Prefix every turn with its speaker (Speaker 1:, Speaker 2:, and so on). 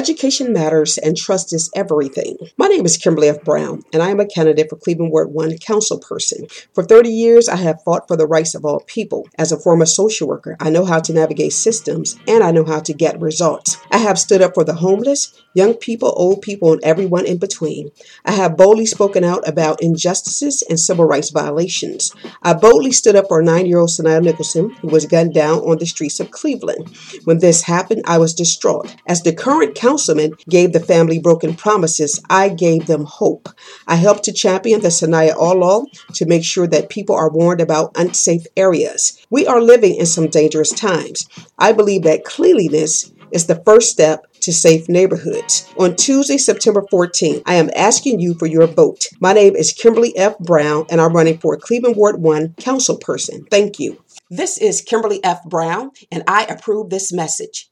Speaker 1: Education matters and trust is everything. My name is Kimberly F. Brown, and I am a candidate for Cleveland Ward 1 councilperson. For 30 years, I have fought for the rights of all people. As a former social worker, I know how to navigate systems and I know how to get results. I have stood up for the homeless, young people, old people, and everyone in between. I have boldly spoken out about injustices and civil rights violations. I boldly stood up for nine year old Saniyah Nicholson, who was gunned down on the streets of Cleveland. When this happened, I was distraught. As the current councilman gave the family broken promises, I gave them hope. I helped to champion the Saniyah All Law to make sure that people are warned about unsafe areas. We are living in some dangerous times. I believe that cleanliness is the first step to safe neighborhoods. On Tuesday, September 14th, I am asking you for your vote. My name is Kimberly F. Brown, and I'm running for Cleveland Ward 1 council person. Thank you. This is Kimberly F. Brown, and I approve this message.